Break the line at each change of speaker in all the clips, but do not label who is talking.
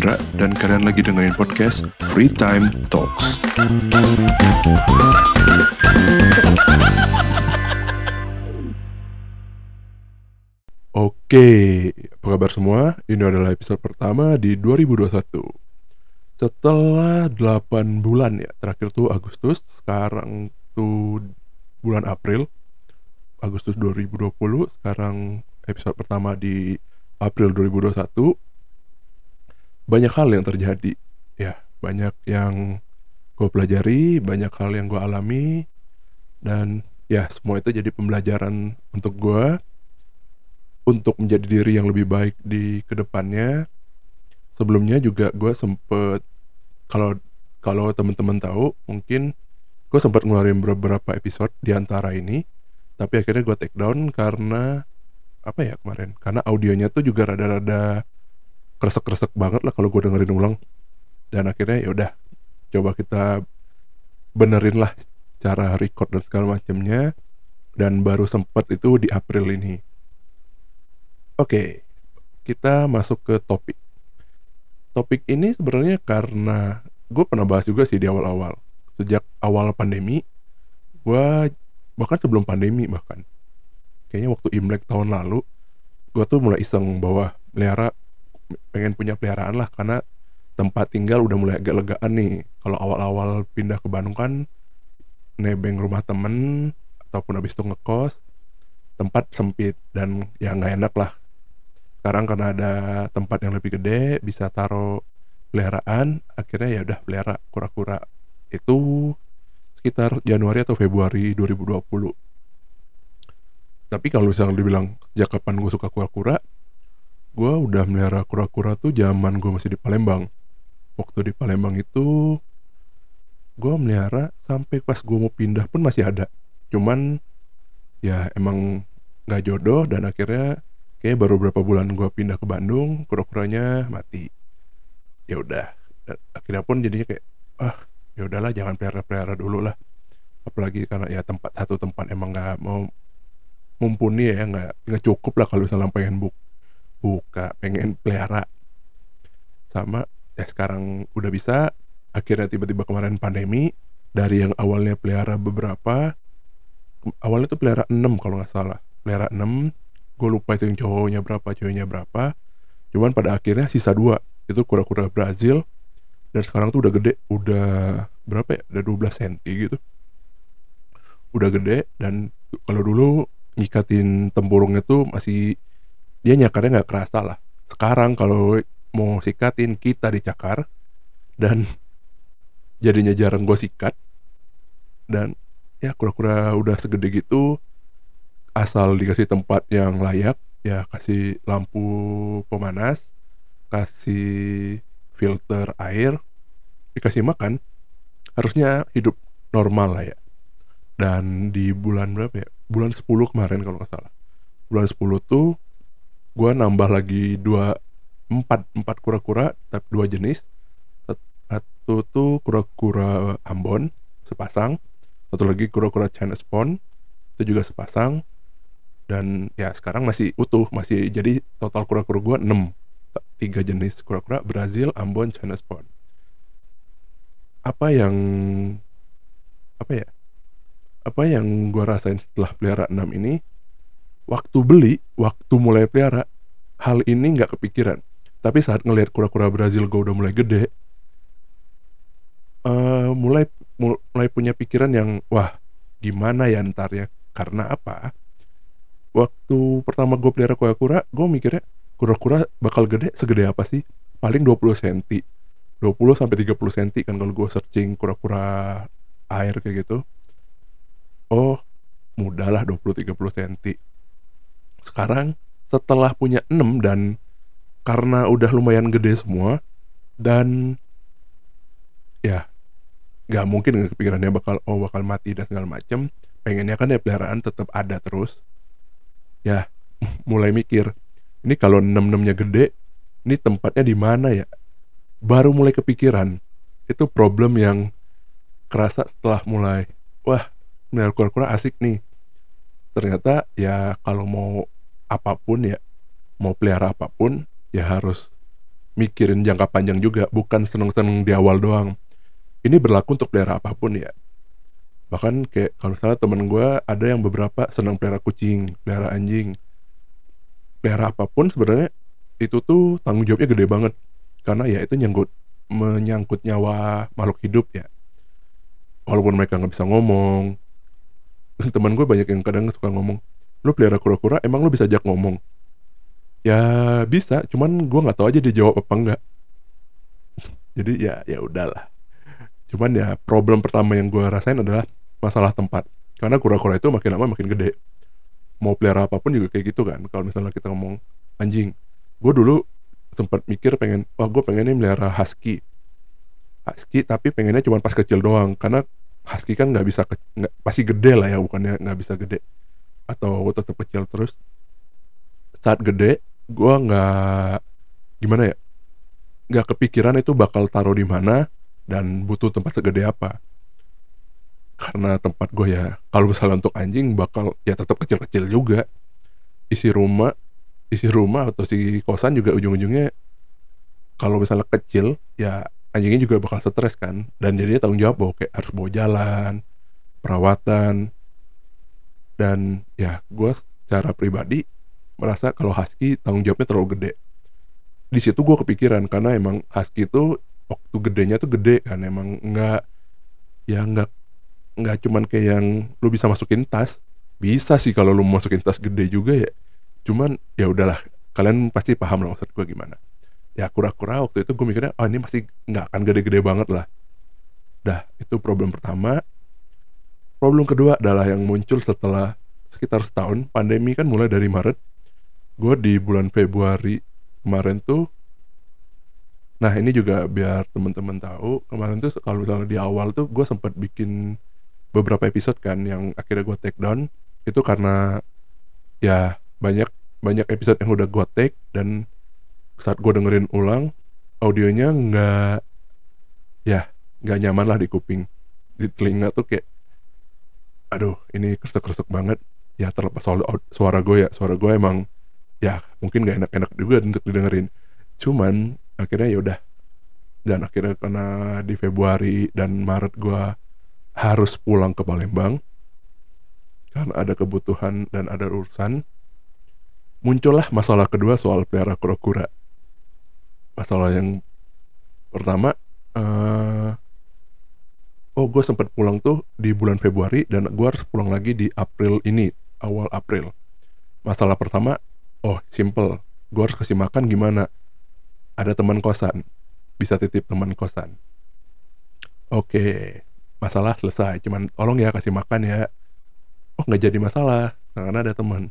Hendra dan kalian lagi dengerin podcast Free Time Talks. Oke, apa kabar semua? Ini adalah episode pertama di 2021. Setelah 8 bulan ya, terakhir tuh Agustus, sekarang tuh bulan April, Agustus 2020, sekarang episode pertama di April 2021. Banyak hal yang terjadi, ya, banyak yang gue pelajari, banyak hal yang gue alami, dan ya semua itu jadi pembelajaran untuk gue untuk menjadi diri yang lebih baik di ke depannya. Sebelumnya juga gue sempet kalau kalau teman-teman tahu mungkin gue sempat ngeluarin beberapa episode di antara ini tapi akhirnya gue take down karena apa ya kemarin? Karena audionya tuh juga rada-rada kresek-kresek banget lah kalau gue dengerin ulang dan akhirnya ya udah coba kita benerin lah cara record dan segala macamnya dan baru sempet itu di April ini Oke, kita masuk ke topik. Topik ini sebenarnya karena gue pernah bahas juga sih di awal-awal. Sejak awal pandemi, gue bahkan sebelum pandemi bahkan, kayaknya waktu Imlek tahun lalu, gue tuh mulai iseng bahwa melihara pengen punya peliharaan lah karena tempat tinggal udah mulai agak legaan nih. Kalau awal-awal pindah ke Bandung kan nebeng rumah temen ataupun habis itu ngekos tempat sempit dan ya nggak enak lah. Sekarang karena ada tempat yang lebih gede bisa taruh peliharaan akhirnya ya udah pelihara kura-kura. Itu sekitar Januari atau Februari 2020 tapi kalau misalnya dibilang sejak kapan gue suka kura-kura gue udah melihara kura-kura tuh zaman gue masih di Palembang. Waktu di Palembang itu gue melihara sampai pas gue mau pindah pun masih ada. Cuman ya emang nggak jodoh dan akhirnya kayak baru berapa bulan gue pindah ke Bandung kura-kuranya mati. Ya udah akhirnya pun jadinya kayak ah ya udahlah jangan pelihara-pelihara dulu lah. Apalagi karena ya tempat satu tempat emang nggak mau mumpuni ya nggak nggak cukup lah kalau misalnya pengen buk buka pengen pelihara. Sama ya sekarang udah bisa. Akhirnya tiba-tiba kemarin pandemi dari yang awalnya pelihara beberapa awalnya tuh pelihara 6 kalau nggak salah. Pelihara 6 gue lupa itu yang cowoknya berapa ceweknya berapa. Cuman pada akhirnya sisa dua itu kura-kura Brazil. Dan sekarang tuh udah gede udah berapa ya? Udah 12 cm gitu. Udah gede dan kalau dulu ngikatin tempurungnya tuh masih dia nyakarnya nggak kerasa lah. Sekarang kalau mau sikatin kita dicakar dan jadinya jarang gue sikat dan ya kura-kura udah segede gitu asal dikasih tempat yang layak ya kasih lampu pemanas kasih filter air dikasih makan harusnya hidup normal lah ya. Dan di bulan berapa ya? Bulan 10 kemarin kalau nggak salah. Bulan 10 tuh gue nambah lagi dua empat empat kura-kura tapi dua jenis. Satu tuh kura-kura Ambon sepasang. Satu lagi kura-kura China Spawn itu juga sepasang. Dan ya sekarang masih utuh masih jadi total kura-kura gue 6 tiga jenis kura-kura Brazil, Ambon, China Spawn. Apa yang apa ya? Apa yang gue rasain setelah pelihara 6 ini waktu beli waktu mulai pelihara hal ini nggak kepikiran. Tapi saat ngelihat kura-kura Brazil gue udah mulai gede uh, mulai mulai punya pikiran yang wah gimana ya ntar ya? Karena apa? Waktu pertama gue pelihara kura-kura gue mikirnya kura-kura bakal gede segede apa sih? Paling 20 cm 20 sampai 30 cm kan kalau gue searching kura-kura air kayak gitu. Oh mudah lah 20 30 cm sekarang setelah punya 6 dan karena udah lumayan gede semua dan ya nggak mungkin nggak kepikirannya bakal oh bakal mati dan segala macem. Pengennya kan ya peliharaan tetap ada terus. Ya mulai mikir ini kalau enam enamnya gede ini tempatnya di mana ya? Baru mulai kepikiran. Itu problem yang kerasa setelah mulai wah melihara kura-kura asik nih ternyata ya kalau mau apa pun ya mau pelihara apa pun ya harus mikirin jangka panjang juga bukan seneng-seneng di awal doang. Ini berlaku untuk pelihara apa pun ya. Bahkan kayak kalau misalnya temen gue ada yang beberapa senang pelihara kucing pelihara anjing. Pelihara apa pun sebenarnya itu tuh tanggung jawabnya gede banget. Karena ya itu nyangkut menyangkut nyawa makhluk hidup ya. Walaupun mereka nggak bisa ngomong teman gue banyak yang kadang suka ngomong lu pelihara kura-kura emang lu bisa ajak ngomong? Ya bisa cuman gue nggak tahu aja dia jawab apa enggak jadi ya ya udahlah. Cuman ya problem pertama yang gue rasain adalah masalah tempat. Karena kura-kura itu makin lama makin gede. Mau pelihara apa pun juga kayak gitu kan kalau misalnya kita ngomong anjing gue dulu sempat mikir pengen wah gue pengennya melihara husky. Husky tapi pengennya cuma pas kecil doang karena husky kan nggak bisa nggak pasti gede lah ya bukannya nggak bisa gede. Atau tetap kecil terus. Saat gede gue nggak gimana ya nggak kepikiran itu bakal taruh di mana dan butuh tempat segede apa. Karena tempat gue ya kalau misalnya untuk anjing bakal ya tetap kecil-kecil juga. Isi rumah isi rumah atau si kosan juga ujung-ujungnya kalau misalnya kecil ya anjingnya juga bakal stres kan. Dan jadinya tanggung jawab bahwa kayak harus bawa jalan perawatan. Dan ya gue secara pribadi merasa kalau husky tanggung jawabnya terlalu gede. Di situ gue kepikiran karena emang husky itu waktu gedenya tuh gede kan. Emang nggak ya nggak nggak cuman kayak yang lu bisa masukin tas. Bisa sih kalau lu masukin tas gede juga ya. Cuman ya udahlah kalian pasti paham lah maksud gue gimana ya kura-kura waktu itu gue mikirnya oh ini pasti nggak akan gede-gede banget lah. Dah itu problem pertama. Problem kedua adalah yang muncul setelah sekitar setahun pandemi kan mulai dari Maret. Gue di bulan Februari kemarin tuh nah ini juga biar teman-teman tahu kemarin tuh kalau misalnya di awal tuh gue sempat bikin beberapa episode kan yang akhirnya gue take down. Itu karena ya banyak banyak episode yang udah gue take dan saat gue dengerin ulang audionya nggak ya nggak nyaman lah di kuping. Di telinga tuh kayak aduh ini kresek-kresek banget. Ya terlepas soal suara gue ya suara gue emang ya mungkin gak enak-enak juga untuk didengerin. Cuman akhirnya ya udah. Dan akhirnya karena di Februari dan Maret gue harus pulang ke Palembang karena ada kebutuhan dan ada urusan muncullah masalah kedua soal pelihara kura-kura masalah yang pertama uh, oh gue sempat pulang tuh di bulan Februari dan gue harus pulang lagi di April ini awal April. Masalah pertama oh simple. Gue harus kasih makan gimana? Ada teman kosan. Bisa titip teman kosan. Oke masalah selesai. Cuman tolong ya kasih makan ya. Oh nggak jadi masalah karena ada teman.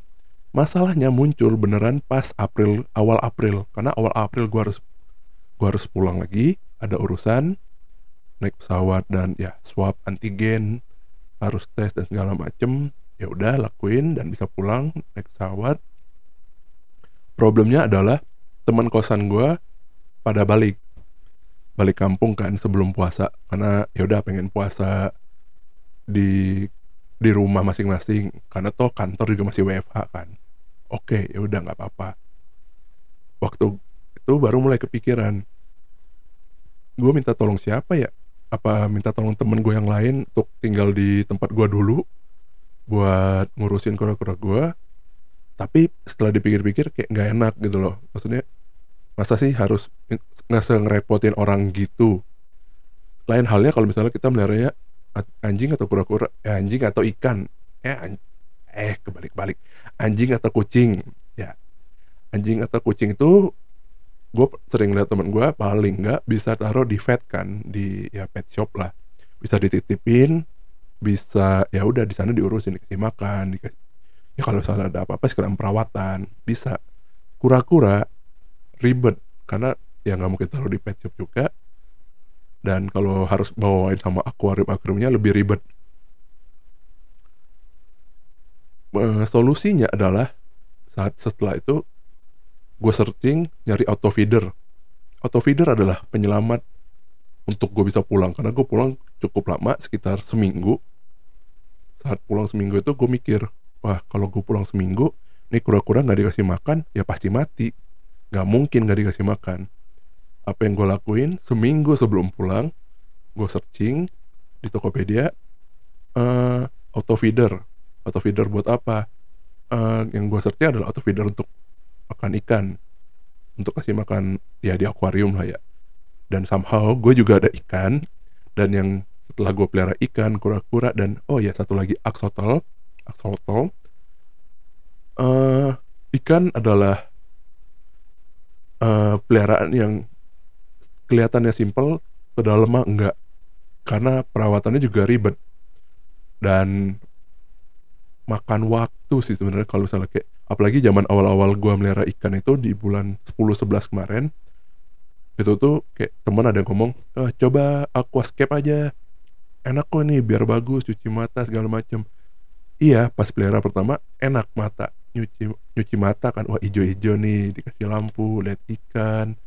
Masalahnya muncul beneran pas April awal April. Karena awal April gua harus gua harus pulang lagi ada urusan naik pesawat dan ya swab antigen harus tes dan segala macem. Ya udah lakuin dan bisa pulang naik pesawat. Problemnya adalah teman kosan gua pada balik balik kampung kan sebelum puasa. Karena ya udah pengen puasa di di rumah masing-masing. Karena toh kantor juga masih WFH kan. Oke ya udah nggak apa-apa. Waktu itu baru mulai kepikiran. Gue minta tolong siapa ya? Apa minta tolong temen gue yang lain untuk tinggal di tempat gue dulu buat ngurusin kura-kura gue tapi setelah dipikir-pikir kayak nggak enak gitu loh. Maksudnya masa sih harus nggak ngerepotin orang gitu? Lain halnya kalau misalnya kita melihara anjing atau kura-kura eh, anjing atau ikan eh eh kebalik-balik. Anjing atau kucing ya. Anjing atau kucing itu gue sering lihat temen gue paling nggak bisa taruh di vet kan di ya pet shop lah. Bisa dititipin bisa ya udah di sana diurusin dikasih makan dikasih ya kalau misalnya ada apa-apa sekarang perawatan bisa. Kura-kura ribet karena ya nggak mungkin taruh di pet shop juga. Dan kalau harus bawain sama akuarium akuariumnya lebih ribet. Uh, solusinya adalah saat setelah itu gue searching nyari auto feeder auto feeder adalah penyelamat untuk gue bisa pulang karena gue pulang cukup lama sekitar seminggu. Saat pulang seminggu itu gue mikir wah kalau gue pulang seminggu nih kura-kura nggak dikasih makan ya pasti mati. Nggak mungkin nggak dikasih makan. Apa yang gue lakuin seminggu sebelum pulang gue searching di Tokopedia uh, auto feeder auto feeder buat apa? Uh, yang gue searching adalah auto feeder untuk makan ikan. Untuk kasih makan ya di akuarium lah ya. Dan somehow gue juga ada ikan. Dan yang setelah gue pelihara ikan kura-kura dan oh ya satu lagi axolotl axolotl uh, ikan adalah uh, peliharaan yang kelihatannya simple padahal mah enggak. Karena perawatannya juga ribet. Dan makan waktu sih sebenarnya kalau misalnya kayak apalagi zaman awal-awal gua melihara ikan itu di bulan 10-11 kemarin itu tuh kayak teman ada yang ngomong oh, coba aquascape aja. Enak kok nih biar bagus cuci mata segala macem. Iya pas pelihara pertama enak mata nyuci nyuci mata kan wah ijo-ijo nih dikasih lampu lihat ikan.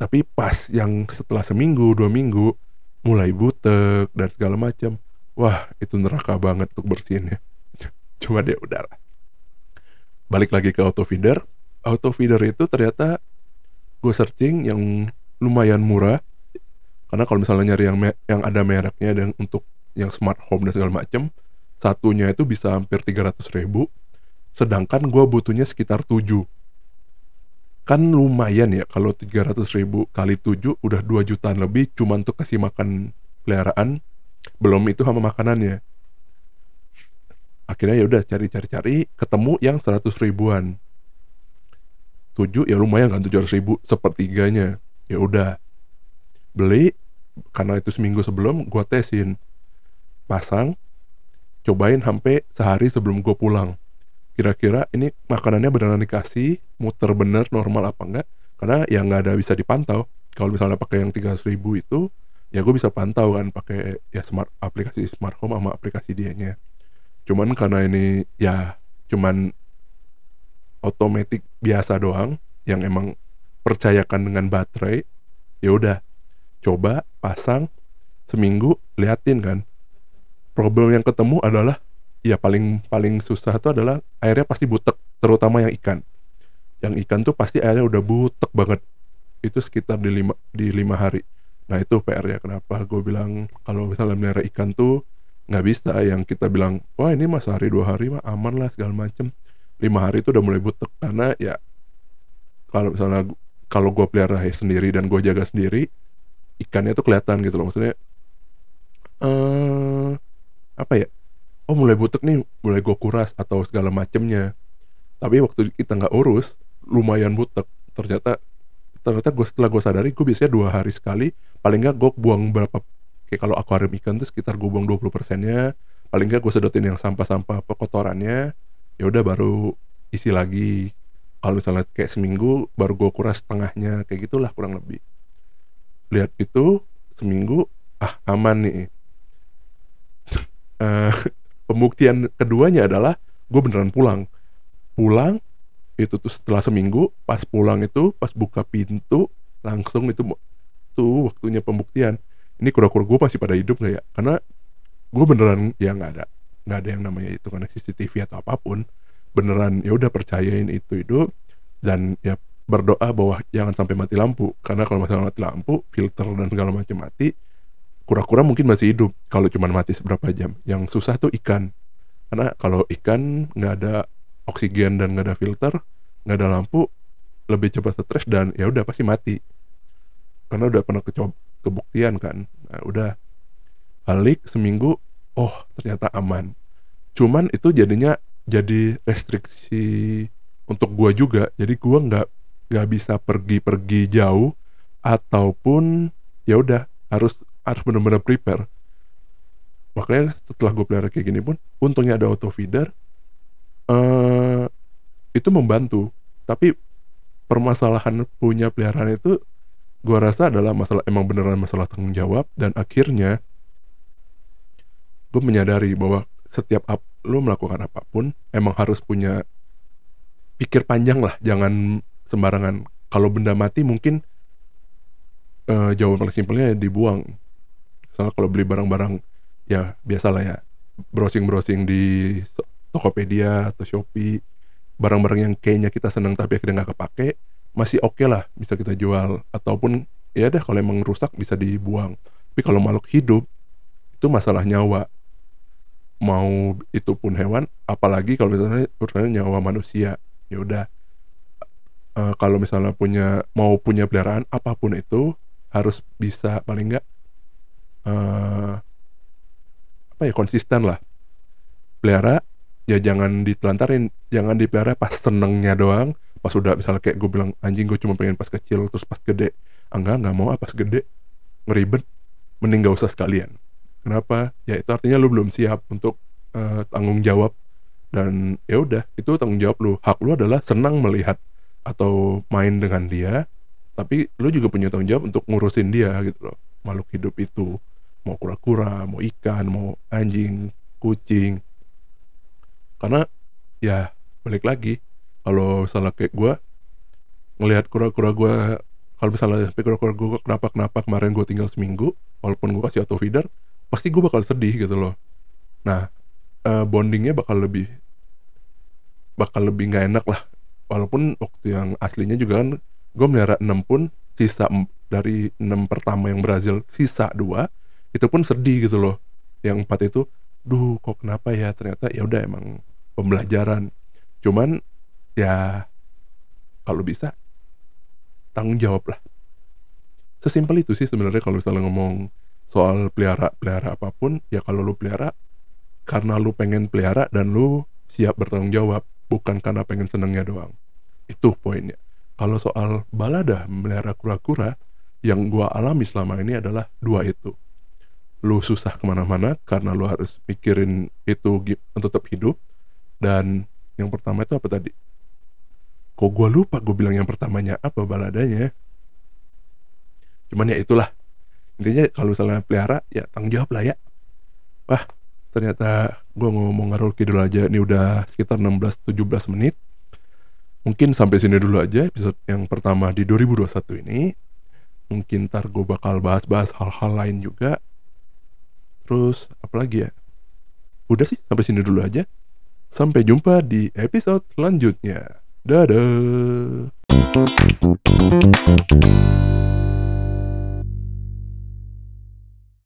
Tapi pas yang setelah seminggu dua minggu mulai butek dan segala macam wah itu neraka banget untuk bersihin ya. Cuma dia udara balik lagi ke auto feeder. Auto feeder itu ternyata gue searching yang lumayan murah. Karena kalau misalnya nyari yang yang ada mereknya dan untuk yang smart home dan segala macam satunya itu bisa hampir 300 ribu. Sedangkan gue butuhnya sekitar 7 kan lumayan ya kalau 300 ribu kali 7 udah 2 jutaan lebih cuma untuk kasih makan peliharaan belum itu sama makanannya. Akhirnya ya udah cari-cari-cari ketemu yang 100 ribuan. 7 ya lumayan kan 700 ribu sepertiganya. Ya udah beli karena itu seminggu sebelum gue tesin. Pasang cobain sampai sehari sebelum gue pulang. Kira-kira ini makanannya beneran dikasih muter bener normal apa enggak? Karena yang nggak ada bisa dipantau. Kalau misalnya pakai yang tiga ribu itu ya gue bisa pantau kan pakai ya smart aplikasi smart home sama aplikasi dianya cuman karena ini ya cuman otomatis biasa doang yang emang percayakan dengan baterai ya udah coba pasang seminggu liatin kan. Problem yang ketemu adalah ya paling paling susah itu adalah airnya pasti butek terutama yang ikan. Yang ikan tuh pasti airnya udah butek banget. Itu sekitar di lima di lima hari nah itu PR ya kenapa gue bilang kalau misalnya melihara ikan tuh nggak bisa? Yang kita bilang wah ini mas hari dua hari mah aman lah segala macem. Lima hari itu udah mulai butek karena ya kalau misalnya kalau gue pelihara sendiri dan gue jaga sendiri ikannya tuh kelihatan gitu loh. Maksudnya eh uh, apa ya? Oh mulai butek nih mulai gue kuras atau segala macemnya. Tapi waktu kita nggak urus lumayan butek. Ternyata ternyata gue setelah gue sadari gue biasanya dua hari sekali paling nggak gue buang berapa kayak kalau akuarium ikan tuh sekitar gue buang 20 persennya paling nggak gue sedotin yang sampah-sampah kotorannya ya udah baru isi lagi. Kalau misalnya kayak seminggu baru gue kuras setengahnya kayak gitulah kurang lebih. Lihat itu seminggu ah aman nih. Uh, pembuktian keduanya adalah gue beneran pulang. Pulang itu tuh setelah seminggu pas pulang itu pas buka pintu langsung itu tuh waktunya pembuktian. Ini kura-kura gue masih pada hidup nggak ya? Karena gue beneran ya nggak ada nggak ada yang namanya itu karena CCTV atau apa pun beneran ya udah percayain itu itu dan ya berdoa bahwa jangan sampai mati lampu. Karena kalau masalah mati lampu filter dan segala macam mati kura-kura mungkin masih hidup. Kalau cuma mati seberapa jam. Yang susah tuh ikan. Karena kalau ikan nggak ada oksigen dan nggak ada filter nggak ada lampu lebih cepat stres dan ya udah pasti mati. Karena udah pernah kecoba kebuktian kan. Nah, udah. Balik seminggu oh ternyata aman. Cuman itu jadinya jadi restriksi untuk gua juga. Jadi gua nggak nggak bisa pergi-pergi jauh ataupun ya udah harus harus benar-benar prepare. Makanya setelah gue pelihara kayak gini pun untungnya ada auto feeder uh, itu membantu. Tapi permasalahan punya peliharaan itu gue rasa adalah masalah emang beneran masalah tanggung jawab. Dan akhirnya gue menyadari bahwa setiap up, lo melakukan apa pun emang harus punya pikir panjang lah. Jangan sembarangan. Kalau benda mati mungkin uh, jawaban paling simpelnya dibuang. Misalnya kalau beli barang-barang ya biasalah ya. Browsing-browsing di Tokopedia atau Shopee barang-barang yang kayaknya kita senang tapi akhirnya nggak kepake masih oke lah bisa kita jual. Ataupun ya deh kalau emang rusak bisa dibuang. Tapi kalau makhluk hidup itu masalah nyawa. Mau itu pun hewan apalagi kalau misalnya urusannya nyawa manusia. Ya udah Eh, kalau misalnya punya mau punya peliharaan apa pun itu harus bisa paling enggak uh, apa ya konsisten lah. Pelihara ya jangan ditelantarin jangan dipelihara pas senengnya doang. Pas udah misalnya kayak gue bilang anjing gue cuma pengen pas kecil terus pas gede. Ah, enggak nggak mau ah pas gede ngeribet mending gak usah sekalian. Kenapa? Ya itu artinya lu belum siap untuk uh, tanggung jawab. Dan ya udah itu tanggung jawab lu. Hak lu adalah senang melihat atau main dengan dia tapi lu juga punya tanggung jawab untuk ngurusin dia gitu loh. Makhluk hidup itu mau kura-kura mau ikan mau anjing kucing karena ya balik lagi kalau misalnya kayak gue ngelihat kura-kura gue kalau misalnya kura-kura gue kenapa kenapa kemarin gue tinggal seminggu walaupun gue kasih auto feeder pasti gue bakal sedih gitu loh. Nah uh, bondingnya bakal lebih bakal lebih nggak enak lah. Walaupun waktu yang aslinya juga kan gue melihara 6 pun sisa dari 6 pertama yang Brazil sisa dua itu pun sedih gitu loh. Yang empat itu duh kok kenapa ya ternyata ya udah emang pembelajaran cuman ya kalau bisa tanggung jawab lah sesimpel itu sih sebenarnya kalau misalnya ngomong soal pelihara pelihara apa pun ya kalau lu pelihara karena lu pengen pelihara dan lu siap bertanggung jawab bukan karena pengen senengnya doang. Itu poinnya. Kalau soal balada melihara kura-kura, yang gua alami selama ini adalah dua itu. Lu susah ke mana-mana karena lu harus mikirin itu untuk tetap hidup. Dan yang pertama itu apa tadi? Kok gua lupa gue bilang yang pertamanya apa baladanya. Cuman ya itulah. Intinya kalau misalnya pelihara ya tanggung jawab lah ya. Wah, ternyata gue ngomong ngarul kidul aja ini udah sekitar 16-17 menit mungkin sampai sini dulu aja episode yang pertama di 2021 ini mungkin ntar gue bakal bahas-bahas hal-hal lain juga terus apalagi ya? Udah sih sampai sini dulu aja. Sampai jumpa di episode selanjutnya. Dadah